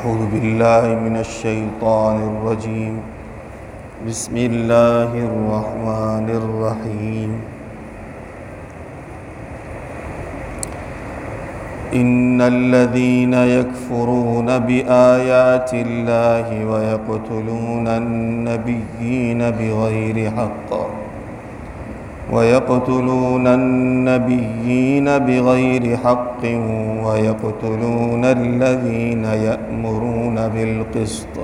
أعوذ بالله من الشيطان الرجيم. بسم الله الرحمن الرحيم. إن الذين يكفرون بآيات الله ويقتلون النبيين بغير حق. ويقتلون النبيين بغير حق ويقتلون الذين يأمرون بالقسط.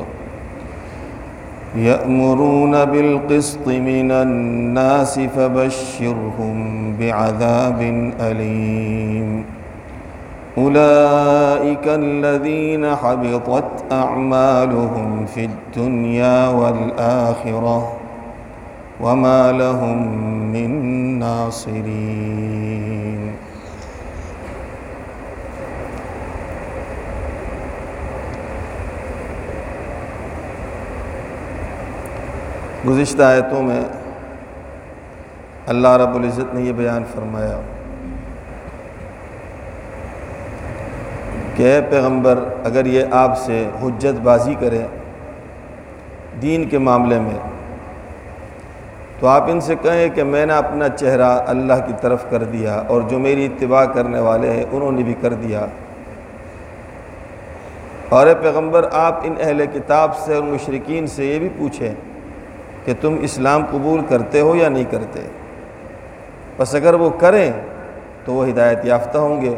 يأمرون بالقسط من الناس فبشرهم بعذاب أليم. أولئك الذين حبطت أعمالهم في الدنيا والآخرة. وما لهم من ناصرين گزشتہ آیتوں میں اللہ رب العزت نے یہ بیان فرمایا کہ اے پیغمبر، اگر یہ آپ سے حجت بازی کرے دین کے معاملے میں تو آپ ان سے کہیں کہ میں نے اپنا چہرہ اللہ کی طرف کر دیا اور جو میری اتباع کرنے والے ہیں انہوں نے بھی کر دیا۔ اور اے پیغمبر، آپ ان اہل کتاب سے اور مشرقین سے یہ بھی پوچھیں کہ تم اسلام قبول کرتے ہو یا نہیں کرتے۔ بس اگر وہ کریں تو وہ ہدایت یافتہ ہوں گے۔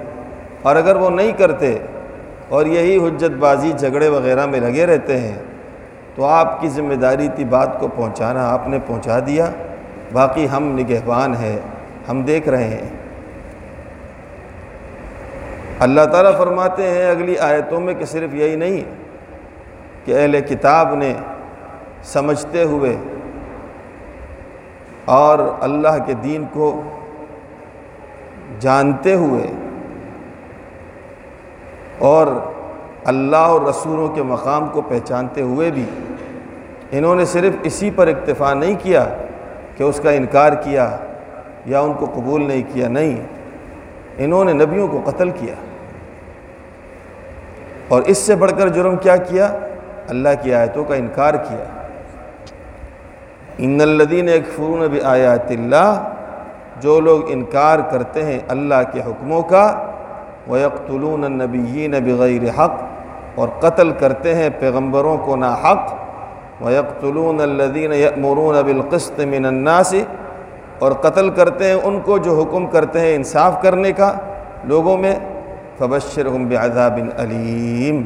اور اگر وہ نہیں کرتے اور یہی حجت بازی جھگڑے وغیرہ میں لگے رہتے ہیں تو آپ کی ذمہ داری تھی بات کو پہنچانا، آپ نے پہنچا دیا۔ باقی ہم نگہبان ہیں، ہم دیکھ رہے ہیں۔ اللہ تعالیٰ فرماتے ہیں، اگلی آیتوں میں کہ صرف یہی نہیں، کہ اہل کتاب نے سمجھتے ہوئے اور اللہ کے دین کو جانتے ہوئے اور اللہ اور رسولوں کے مقام کو پہچانتے ہوئے بھی انہوں نے صرف اسی پر اکتفا نہیں کیا کہ اس کا انکار کیا یا ان کو قبول نہیں کیا، نہیں، انہوں نے نبیوں کو قتل کیا۔ اور اس سے بڑھ کر جرم کیا کیا؟ اللہ کی آیتوں کا انکار کیا۔ ان الدین ایک فرون بھی آیات اللہ، جو لوگ انکار کرتے ہیں اللہ کے حکموں کا وہ یکتلون النبیین بغیر حق، اور قتل کرتے ہیں پیغمبروں کو نا حق و یکتلون الدین یمرون بالقسط من الناس اور قتل کرتے ہیں ان کو جو حکم کرتے ہیں انصاف کرنے کا لوگوں میں فبشرہم بعذاب علیم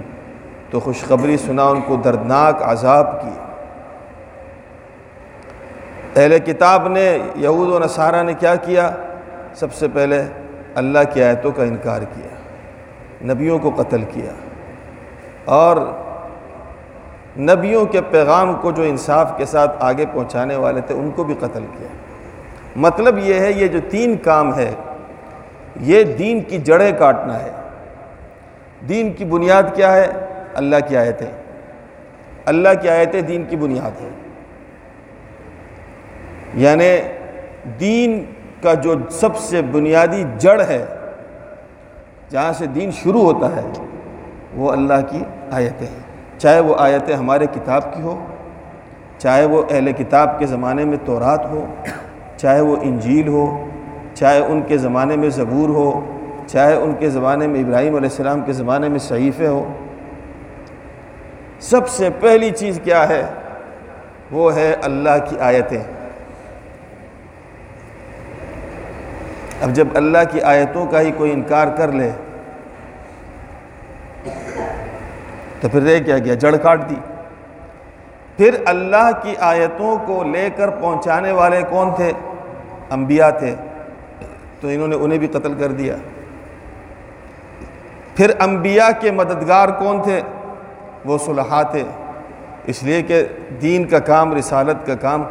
تو خوشخبری سنا ان کو دردناک عذاب کی۔ اہل کتاب نے، یہود و نصارہ نے کیا کیا؟ سب سے پہلے اللہ کی آیتوں کا انکار کیا، نبیوں کو قتل کیا اور نبیوں کے پیغام کو جو انصاف کے ساتھ آگے پہنچانے والے تھے، ان کو بھی قتل کیا۔ مطلب یہ ہے، یہ جو تین کام ہے، یہ دین کی جڑیں کاٹنا ہے۔ دین کی بنیاد کیا ہے؟ اللہ کی آیتیں۔ اللہ کی آیتیں دین کی بنیاد ہے یعنی دین کا جو سب سے بنیادی جڑ ہے، جہاں سے دین شروع ہوتا ہے، وہ اللہ کی آیتیں ہیں۔ چاہے وہ آیتیں ہمارے کتاب کی ہو، چاہے وہ اہل کتاب کے زمانے میں تورات ہو، چاہے وہ انجیل ہو، چاہے ان کے زمانے میں زبور ہو، چاہے ان کے زمانے میں ابراہیم علیہ السلام کے زمانے میں صحیفے ہو۔ سب سے پہلی چیز کیا ہے؟ وہ ہے اللہ کی آیتیں۔ اب جب اللہ کی آیتوں کا ہی کوئی انکار کر لے تو پھر یہ کیا گیا؟ جڑ کاٹ دی۔ پھر اللہ کی آیتوں کو لے کر پہنچانے والے کون تھے؟ انبیاء تھے۔ تو انہوں نے انہیں بھی قتل کر دیا۔ پھر انبیاء کے مددگار کون تھے؟ وہ صلحاء تھے۔ اس لیے کہ دین کا کام، رسالت کا کام،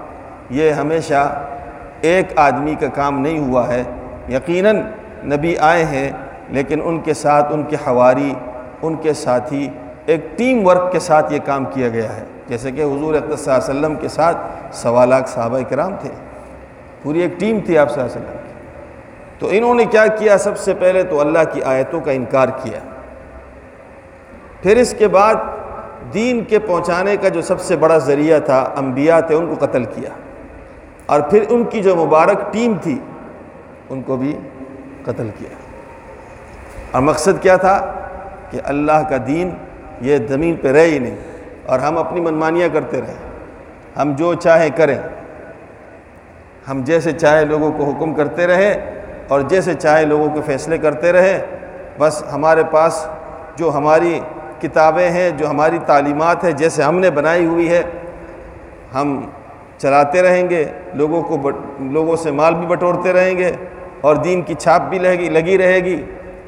یہ ہمیشہ ایک آدمی کا کام نہیں ہوا ہے۔ یقیناً نبی آئے ہیں، لیکن ان کے ساتھ ان کے حواری، ان کے ساتھی ایک ٹیم ورک کے ساتھ یہ کام کیا گیا ہے۔ جیسے کہ حضور صلی اللہ علیہ وسلم کے ساتھ سوا لاکھ صحابہ کرام تھے۔ پوری ایک ٹیم تھی آپ صلی اللہ علیہ وسلم کی۔ تو انہوں نے کیا کیا؟ سب سے پہلے تو اللہ کی آیتوں کا انکار کیا۔ پھر اس کے بعد دین کے پہنچانے کا جو سب سے بڑا ذریعہ تھا، انبیاء تھے، ان کو قتل کیا۔ اور پھر ان کی جو مبارک ٹیم تھی، ان کو بھی قتل کیا۔ اور مقصد کیا تھا؟ کہ اللہ کا دین یہ زمین پہ رہے ہی نہیں اور ہم اپنی منمانیاں کرتے رہیں ہم جو چاہیں کریں ہم جیسے چاہے لوگوں کو حکم کرتے رہے اور جیسے چاہے لوگوں کے فیصلے کرتے رہے بس ہمارے پاس جو ہماری کتابیں ہیں، جو ہماری تعلیمات ہے جیسے ہم نے بنائی ہوئی ہے، ہم چلاتے رہیں گے، لوگوں کو لوگوں سے مال بھی بٹورتے رہیں گے اور دین کی چھاپ بھی لگی لگی رہے گی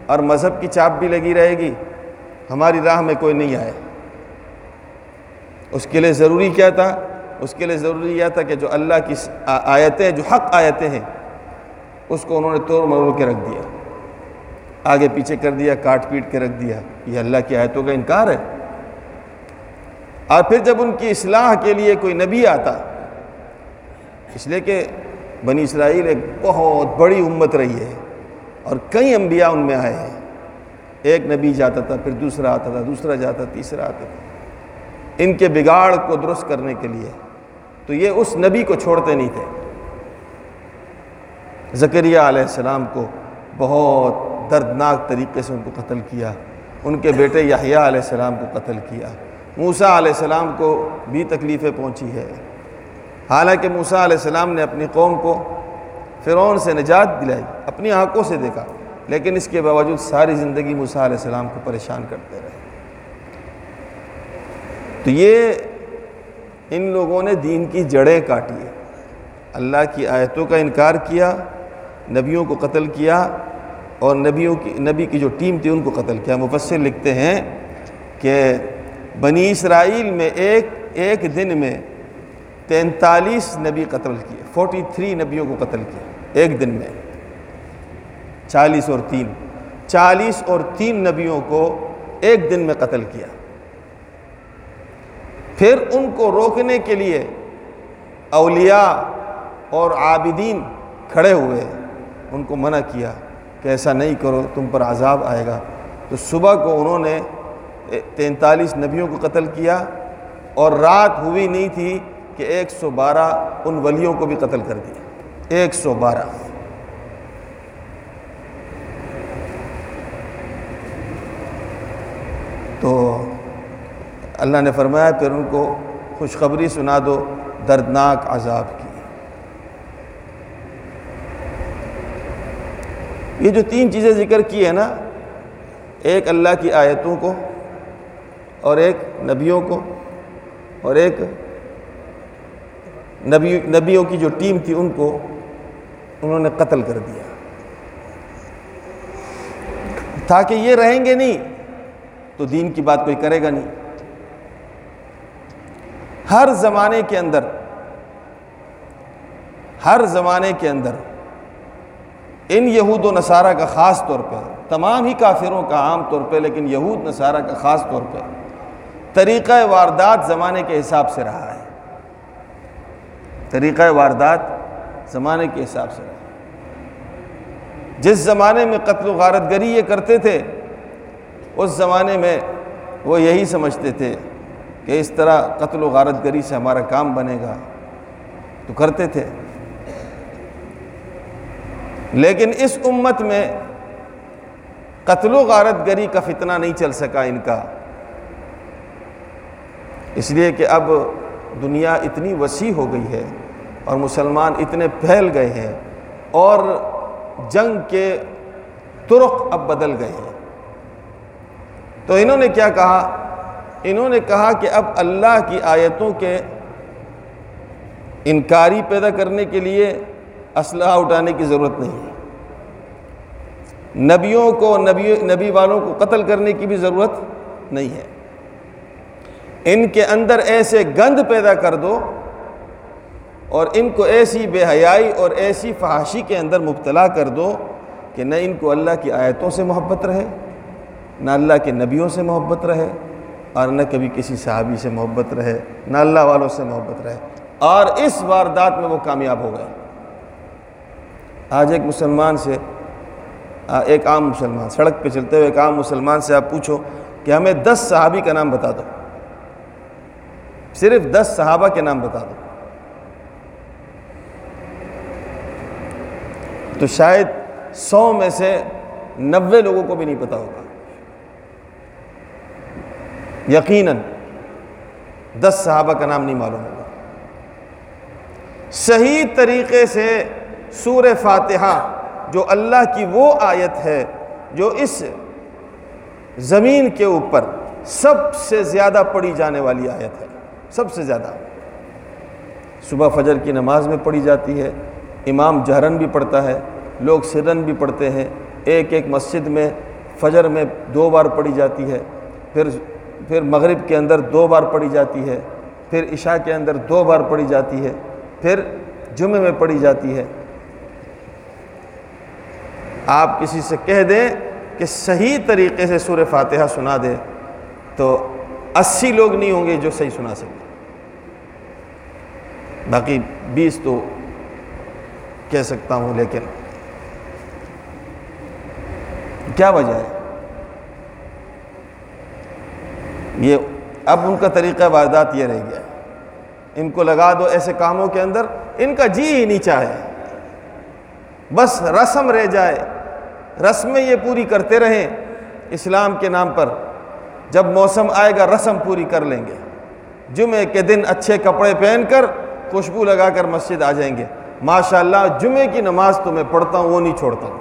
اور مذہب کی چھاپ بھی لگی رہے گی۔ ہماری راہ میں کوئی نہیں آئے۔ اس کے لیے ضروری کیا تھا؟ اس کے لیے ضروری یہ تھا کہ جو اللہ کی آیتیں، جو حق آیتیں ہیں، اس کو انہوں نے توڑ مروڑ کے رکھ دیا۔ آگے پیچھے کر دیا، کاٹ پیٹ کے رکھ دیا۔ یہ اللہ کی آیتوں کا انکار ہے۔ اور پھر جب ان کی اصلاح کے لیے کوئی نبی آتا، اس لیے کہ بنی اسرائیل ایک بہت بڑی امت رہی ہے اور کئی انبیاء ان میں آئے ہیں۔ ایک نبی جاتا تھا، پھر دوسرا آتا تھا، دوسرا جاتا، تیسرا آتا تھا۔ ان کے بگاڑ کو درست کرنے کے لیے تو یہ اس نبی کو چھوڑتے نہیں تھے۔ زکریہ علیہ السلام کو بہت دردناک طریقے سے ان کو قتل کیا۔ ان کے بیٹے یحییٰ علیہ السلام کو قتل کیا۔ موسیٰ علیہ السلام کو بھی تکلیفیں پہنچی ہے۔ حالانکہ موسیٰ علیہ السلام نے اپنی قوم کو فرعون سے نجات دلائی، اپنی آنکھوں سے دیکھا۔ لیکن اس کے باوجود ساری زندگی موسیٰ علیہ السلام کو پریشان کرتے رہے۔ تو یہ ان لوگوں نے دین کی جڑیں کاٹی ہے اللہ کی آیتوں کا انکار کیا، نبیوں کو قتل کیا اور نبیوں کی، نبی کی جو ٹیم تھی ان کو قتل کیا۔ مفسر لکھتے ہیں کہ بنی اسرائیل میں ایک ایک دن میں تینتالیس نبی قتل کیے، فورٹی تھری نبیوں کو قتل کیا۔ ایک دن میں۔ چالیس اور تین، چالیس اور تین نبیوں کو ایک دن میں قتل کیا۔ پھر ان کو روکنے کے لیے اولیاء اور عابدین کھڑے ہوئے۔ ان کو منع کیا کہ ایسا نہیں کرو، تم پر عذاب آئے گا۔ تو صبح کو انہوں نے تینتالیس نبیوں کو قتل کیا اور رات ہوئی نہیں تھی کہ ایک سو بارہ ان ولیوں کو بھی قتل کر دیا۔ ایک سو بارہ۔ تو اللہ نے فرمایا پھر ان کو خوشخبری سنا دو، دردناک عذاب کی۔ یہ جو تین چیزیں ذکر کی ہیں نا، ایک اللہ کی آیتوں کو اور ایک نبیوں کو اور ایک نبی، نبیوں کی جو ٹیم تھی ان کو انہوں نے قتل کر دیا۔ تاکہ یہ رہیں گے نہیں تو دین کی بات کوئی کرے گا نہیں۔ ہر زمانے کے اندر، ہر زمانے کے اندر، ان یہود و نصارہ کا خاص طور پہ، تمام ہی کافروں کا عام طور پہ، لیکن یہود نصارہ کا خاص طور پہ، طریقہ واردات زمانے کے حساب سے رہا ہے۔ طریقہ واردات زمانے کے حساب سے رہا جس زمانے میں قتل و غارت گری یہ کرتے تھے اس زمانے میں وہ یہی سمجھتے تھے کہ اس طرح قتل و غارت گری سے ہمارا کام بنے گا، تو کرتے تھے۔ لیکن اس امت میں قتل و غارت گری کا فتنہ نہیں چل سکا ان کا۔ اس لیے کہ اب دنیا اتنی وسیع ہو گئی ہے اور مسلمان اتنے پھیل گئے ہیں اور جنگ کے ترخ اب بدل گئے ہیں۔ تو انہوں نے کیا کہا؟ انہوں نے کہا کہ اب اللہ کی آیتوں کے انکاری پیدا کرنے کے لیے اسلحہ اٹھانے کی ضرورت نہیں ہے۔ نبیوں کو، نبی نبی والوں کو قتل کرنے کی بھی ضرورت نہیں ہے۔ ان کے اندر ایسے گند پیدا کر دو اور ان کو ایسی بے حیائی اور ایسی فحاشی کے اندر مبتلا کر دو کہ نہ ان کو اللہ کی آیتوں سے محبت رہے۔ نہ اللہ کے نبیوں سے محبت رہے اور نہ کبھی کسی صحابی سے محبت رہے، نہ اللہ والوں سے محبت رہے۔ اور اس واردات میں وہ کامیاب ہو گئے۔ آج ایک مسلمان سے ایک عام مسلمان، سڑک پہ چلتے ہوئے ایک عام مسلمان سے آپ پوچھو کہ ہمیں دس صحابی کا نام بتا دو۔ صرف دس صحابہ کے نام بتا دو۔ تو شاید سو میں سے نوے لوگوں کو بھی نہیں پتا ہوگا۔ یقیناً دس صحابہ کا نام نہیں معلوم ہوگا۔ صحیح طریقے سے سور فاتحہ جو اللہ کی وہ آیت ہے جو اس زمین کے اوپر سب سے زیادہ پڑھی جانے والی آیت ہے۔ سب سے زیادہ۔ صبح فجر کی نماز میں پڑھی جاتی ہے، امام جہرن بھی پڑھتا ہے، لوگ سرن بھی پڑھتے ہیں۔ ایک ایک مسجد میں فجر میں دو بار پڑھی جاتی ہے، پھر پھر مغرب کے اندر دو بار پڑھی جاتی ہے، پھر عشاء کے اندر دو بار پڑھی جاتی ہے، پھر جمعے میں پڑھی جاتی ہے۔ آپ کسی سے کہہ دیں کہ صحیح طریقے سے سور فاتحہ سنا دے تو اسی لوگ نہیں ہوں گے جو صحیح سنا سکیں باقی بیس تو کہہ سکتا ہوں لیکن کیا وجہ ہے؟ یہ اب ان کا طریقہ واردات یہ رہ گیا ان کو لگا دو ایسے کاموں کے اندر، ان کا جی ہی نہیں چاہے۔ بس رسم رہ جائے۔ رسمیں یہ پوری کرتے رہیں۔ اسلام کے نام پر جب موسم آئے گا، رسم پوری کر لیں گے۔ جمعے کے دن اچھے کپڑے پہن کر خوشبو لگا کر مسجد آ جائیں گے۔ ماشاءاللہ، جمعے کی نماز تو میں پڑھتا ہوں، وہ نہیں چھوڑتا۔ ہوں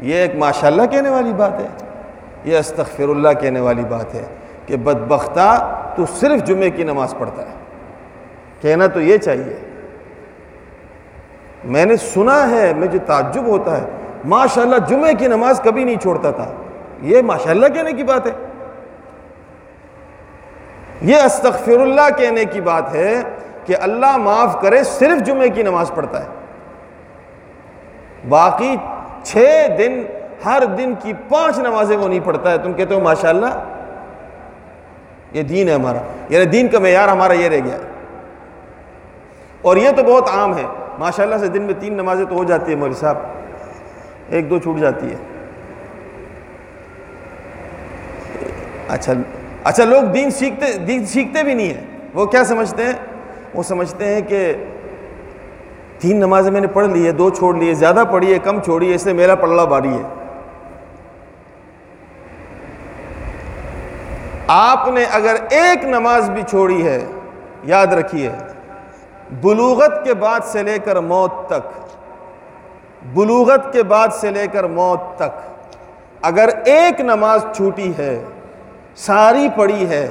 یہ ایک ماشاءاللہ کہنے والی بات ہے۔ یہ استغفر اللہ کہنے والی بات ہے۔ کہ بدبختہ تو صرف جمعے کی نماز پڑھتا ہے۔ کہنا تو یہ چاہیے۔ میں نے سنا ہے مجھے تعجب ہوتا ہے، ماشاءاللہ جمعے کی نماز کبھی نہیں چھوڑتا تھا۔ یہ ماشاءاللہ کہنے کی بات ہے۔ یہ استغفر اللہ کہنے کی بات ہے کہ اللہ معاف کرے، صرف جمعے کی نماز پڑھتا ہے۔ باقی چھ دن، ہر دن کی پانچ نمازیں وہ نہیں پڑھتا ہے۔ تم کہتے ہو ماشاءاللہ یہ دین ہے ہمارا۔ یعنی دین کا معیار ہمارا یہ رہ گیا۔ ہے اور یہ تو بہت عام ہے۔ ماشاءاللہ سے دن میں تین نمازیں تو ہو جاتی ہے مولوی صاحب۔ ایک دو چھوٹ جاتی ہے اچھا اچھا لوگ دین سیکھتے دین سیکھتے بھی نہیں ہیں۔ وہ کیا سمجھتے ہیں؟ وہ سمجھتے ہیں کہ تین نمازیں میں نے پڑھ لی ہے، دو چھوڑ لیے زیادہ پڑھی ہے، کم چھوڑی ہے، اس سے میرا پڑھنا باری ہے۔ آپ نے اگر ایک نماز بھی چھوڑی ہے، یاد رکھیے، بلوغت کے بعد سے لے کر موت تک، بلوغت کے بعد سے لے کر موت تک، اگر ایک نماز چھوٹی ہے، ساری پڑی ہے،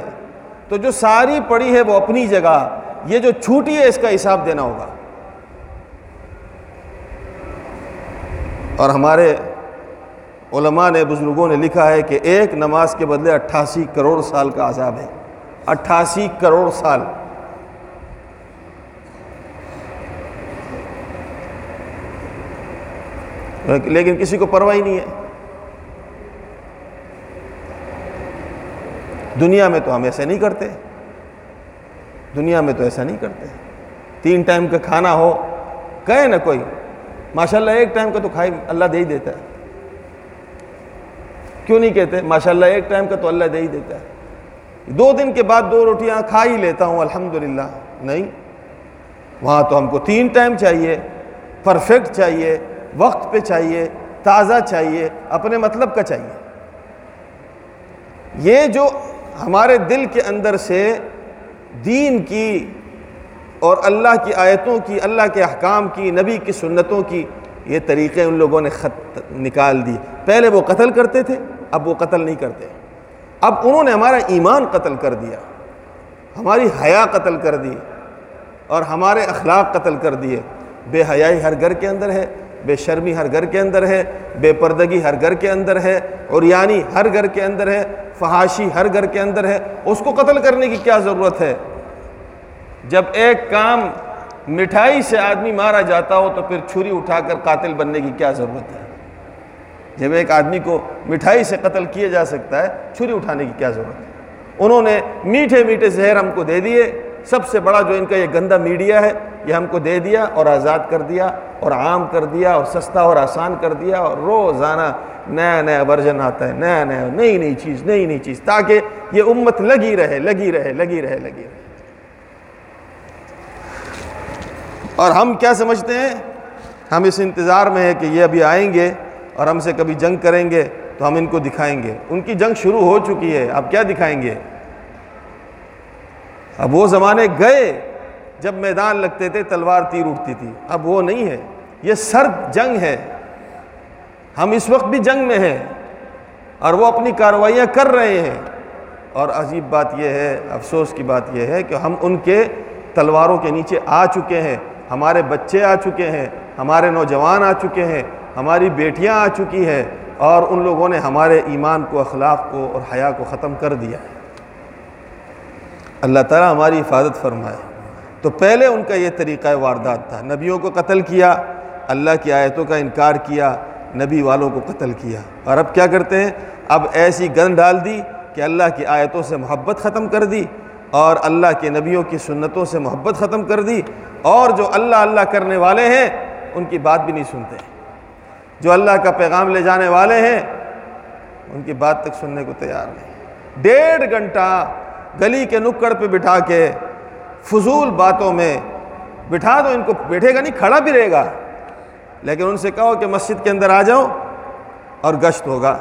تو جو ساری پڑی ہے وہ اپنی جگہ، یہ جو چھوٹی ہے اس کا حساب دینا ہوگا۔ اور ہمارے علماء نے بزرگوں نے لکھا ہے کہ ایک نماز کے بدلے اٹھاسی کروڑ سال کا عذاب ہے۔ اٹھاسی کروڑ سال۔ لیکن کسی کو پرواہ نہیں ہے۔ دنیا میں تو ہم ایسے نہیں کرتے۔ دنیا میں تو ایسا نہیں کرتے۔ تین ٹائم کا کھانا ہو، کہے نا کوئی۔ ماشاءاللہ ایک ٹائم کا تو کھائی، اللہ دے ہی دیتا ہے۔ کیوں نہیں کہتے؟ ماشاءاللہ ایک ٹائم کا تو اللہ دے ہی دیتا ہے۔ دو دن کے بعد دو روٹیاں کھا ہی لیتا ہوں، الحمدللہ۔ نہیں، وہاں تو ہم کو تین ٹائم چاہیے پرفیکٹ چاہیے، وقت پہ چاہیے، تازہ چاہیے، اپنے مطلب کا چاہیے۔ یہ جو ہمارے دل کے اندر سے دین کی اور اللہ کی آیتوں کی، اللہ کے احکام کی، نبی کی سنتوں کی، یہ طریقے ان لوگوں نے خط نکال دی۔ پہلے وہ قتل کرتے تھے اب وہ قتل نہیں کرتے۔ اب انہوں نے ہمارا ایمان قتل کر دیا۔ ہماری حیا قتل کر دی۔ اور ہمارے اخلاق قتل کر دیے۔ بے حیائی ہر گھر کے اندر ہے، بے شرمی ہر گھر کے اندر ہے، بے پردگی ہر گھر کے اندر ہے اور یعنی ہر گھر کے اندر ہے، فحاشی ہر گھر کے اندر ہے۔ اس کو قتل کرنے کی کیا ضرورت ہے؟ جب ایک کام مٹھائی سے آدمی مارا جاتا ہو تو پھر چھری اٹھا کر قاتل بننے کی کیا ضرورت ہے؟ جب ایک آدمی کو مٹھائی سے قتل کیا جا سکتا ہے، چھری اٹھانے کی کیا ضرورت ہے؟ انہوں نے میٹھے میٹھے زہر ہم کو دے دیے۔ سب سے بڑا جو ان کا یہ گندا میڈیا ہے، یہ ہم کو دے دیا اور آزاد کر دیا اور عام کر دیا اور سستا اور آسان کر دیا اور روزانہ نیا نیا ورژن آتا ہے، نیا نیا، نئی نئی چیز، نئی نئی چیز، تاکہ یہ امت لگی رہے لگی رہے لگی رہے لگی رہے۔ اور ہم کیا سمجھتے ہیں؟ ہم اس انتظار میں ہیں کہ یہ ابھی آئیں گے۔ اور ہم سے کبھی جنگ کریں گے تو ہم ان کو دکھائیں گے۔ ان کی جنگ شروع ہو چکی ہے اب کیا دکھائیں گے؟ اب وہ زمانے گئے جب میدان لگتے تھے، تلوار تیر اٹھتی تھی۔ اب وہ نہیں ہے، یہ سرد جنگ ہے۔ ہم اس وقت بھی جنگ میں ہیں اور وہ اپنی کارروائیاں کر رہے ہیں۔ اور عجیب بات یہ ہے، افسوس کی بات یہ ہے کہ ہم ان کے تلواروں کے نیچے آ چکے ہیں۔ ہمارے بچے آ چکے ہیں، ہمارے نوجوان آ چکے ہیں۔ ہماری بیٹیاں آ چکی ہیں اور ان لوگوں نے ہمارے ایمان کو، اخلاق کو اور حیا کو ختم کر دیا ہے۔ اللہ تعالیٰ ہماری حفاظت فرمائے۔ تو پہلے ان کا یہ طریقہ واردات تھا۔ نبیوں کو قتل کیا، اللہ کی آیتوں کا انکار کیا، نبی والوں کو قتل کیا۔ اور اب کیا کرتے ہیں؟ اب ایسی گن ڈال دی کہ اللہ کی آیتوں سے محبت ختم کر دی اور اللہ کے نبیوں کی سنتوں سے محبت ختم کر دی اور جو اللہ اللہ کرنے والے ہیں، ان کی بات بھی نہیں سنتے۔ جو اللہ کا پیغام لے جانے والے ہیں، ان کی بات تک سننے کو تیار نہیں۔ ڈیڑھ گھنٹہ گلی کے نکڑ پہ بٹھا کے فضول باتوں میں بٹھا دو ان کو بیٹھے گا نہیں، کھڑا بھی رہے گا۔ لیکن ان سے کہو کہ مسجد کے اندر آ جاؤ اور گشت ہوگا۔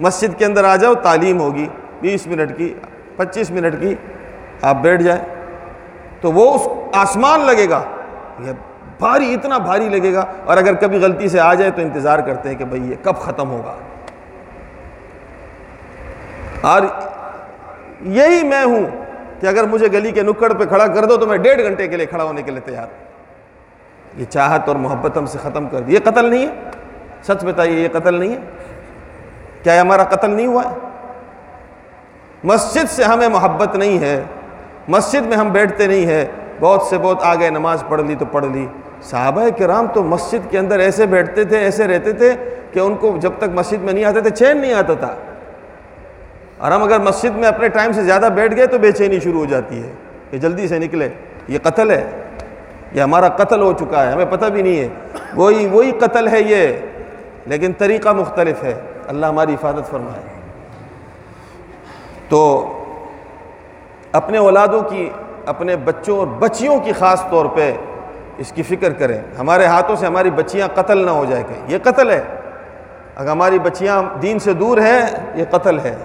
مسجد کے اندر آ جاؤ، تعلیم ہوگی۔ بیس منٹ کی، پچیس منٹ کی آپ بیٹھ جائیں تو وہ اس آسمان لگے گا۔ یہ بھاری، اتنا بھاری لگے گا۔ اور اگر کبھی غلطی سے آ جائے تو انتظار کرتے ہیں کہ بھئی یہ کب ختم ہوگا۔ اور یہی میں ہوں کہ اگر مجھے گلی کے نکڑ پہ کھڑا کر دو تو میں ڈیڑھ گھنٹے کے لیے کھڑا ہونے کے لیے تیار ہوں۔ یہ چاہت اور محبت ہم سے ختم کر دی۔ یہ قتل نہیں ہے۔ سچ بتائیے، یہ قتل نہیں ہے؟ کیا یہ ہمارا قتل نہیں ہوا ہے؟ مسجد سے ہمیں محبت نہیں ہے۔ مسجد میں ہم بیٹھتے نہیں ہیں۔ بہت سے بہت آ گئے نماز پڑھ لی تو پڑھ لی۔ صحابہ کرام تو مسجد کے اندر ایسے بیٹھتے تھے، ایسے رہتے تھے کہ ان کو جب تک مسجد میں نہیں آتے تھے، چین نہیں آتا تھا۔ اور ہم اگر مسجد میں اپنے ٹائم سے زیادہ بیٹھ گئے تو بے چینی شروع ہو جاتی ہے کہ جلدی سے نکلے۔ یہ قتل ہے، یہ ہمارا قتل ہو چکا ہے، ہمیں پتہ بھی نہیں ہے۔ وہی وہی قتل ہے یہ۔ لیکن طریقہ مختلف ہے۔ اللہ ہماری حفاظت فرمائے۔ تو اپنے اولادوں کی، اپنے بچوں اور بچیوں کی خاص طور پہ اس کی فکر کریں۔ ہمارے ہاتھوں سے ہماری بچیاں قتل نہ ہو جائے کہ یہ قتل ہے۔ اگر ہماری بچیاں دین سے دور ہیں، یہ قتل ہے۔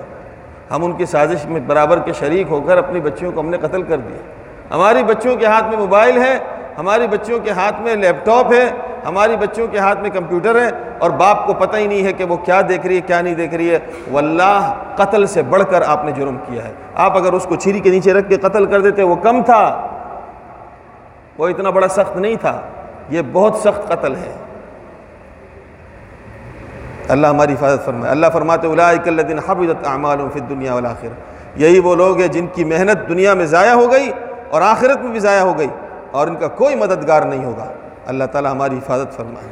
ہم ان کی سازش میں برابر کے شریک ہو کر اپنی بچیوں کو ہم نے قتل کر دیا۔ ہماری بچیوں کے ہاتھ میں موبائل ہے، ہماری بچیوں کے ہاتھ میں لیپ ٹاپ ہے، ہماری بچیوں کے ہاتھ میں کمپیوٹر ہے اور باپ کو پتہ ہی نہیں ہے کہ وہ کیا دیکھ رہی ہے، کیا نہیں دیکھ رہی ہے۔ واللہ، قتل سے بڑھ کر آپ نے جرم کیا ہے۔ آپ اگر اس کو چھری کے نیچے رکھ کے قتل کر دیتے، وہ کم تھا۔ وہ اتنا بڑا سخت نہیں تھا، یہ بہت سخت قتل ہے۔ اللہ ہماری حفاظت فرمائے۔ اللہ فرماتے اولئک الذین حبطت اعمالهم فی الدنیا والآخرہ۔ یہی وہ لوگ ہیں جن کی محنت دنیا میں ضائع ہو گئی اور آخرت میں بھی ضائع ہو گئی اور ان کا کوئی مددگار نہیں ہوگا۔ اللہ تعالی ہماری حفاظت فرمائے۔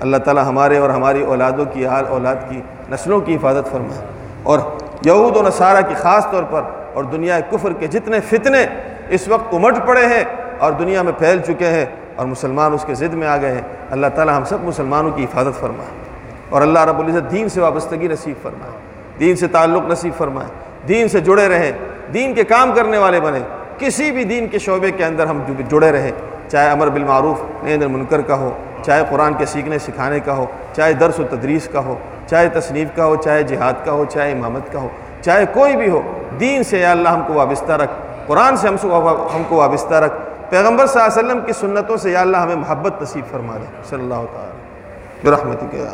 اللہ تعالی ہمارے اور ہماری اولادوں کی حال اولاد کی، نسلوں کی حفاظت فرمائے۔ اور یہود و نصارہ کی خاص طور پر اور دنیا کفر کے جتنے فتنے اس وقت امٹ پڑے ہیں اور دنیا میں پھیل چکے ہیں اور مسلمان اس کے ضد میں آ گئے ہیں۔ اللہ تعالی ہم سب مسلمانوں کی حفاظت فرمائے۔ اور اللہ رب العزت دین سے وابستگی نصیب فرمائے۔ دین سے تعلق نصیب فرمائے۔ دین سے جڑے رہیں۔ دین کے کام کرنے والے بنے۔ کسی بھی دین کے شعبے کے اندر ہم جڑے رہیں۔ چاہے امر بالمعروف نیند منکر کا ہو، چاہے قرآن کے سیکھنے سکھانے کا ہو، چاہے درس و تدریس کا ہو، چاہے تصنیف کا ہو، چاہے جہاد کا ہو، چاہے امامت کا ہو، چاہے کوئی بھی ہو۔ دین سے یا اللہ ہم کو وابستہ رکھ۔ قرآن سے ہم کو وابستہ رکھ۔ پیغمبر صلی اللہ علیہ وسلم کی سنتوں سے یا اللہ ہمیں محبت نصیب فرما دے۔ صلی اللہ تعالیٰ برحمتی کے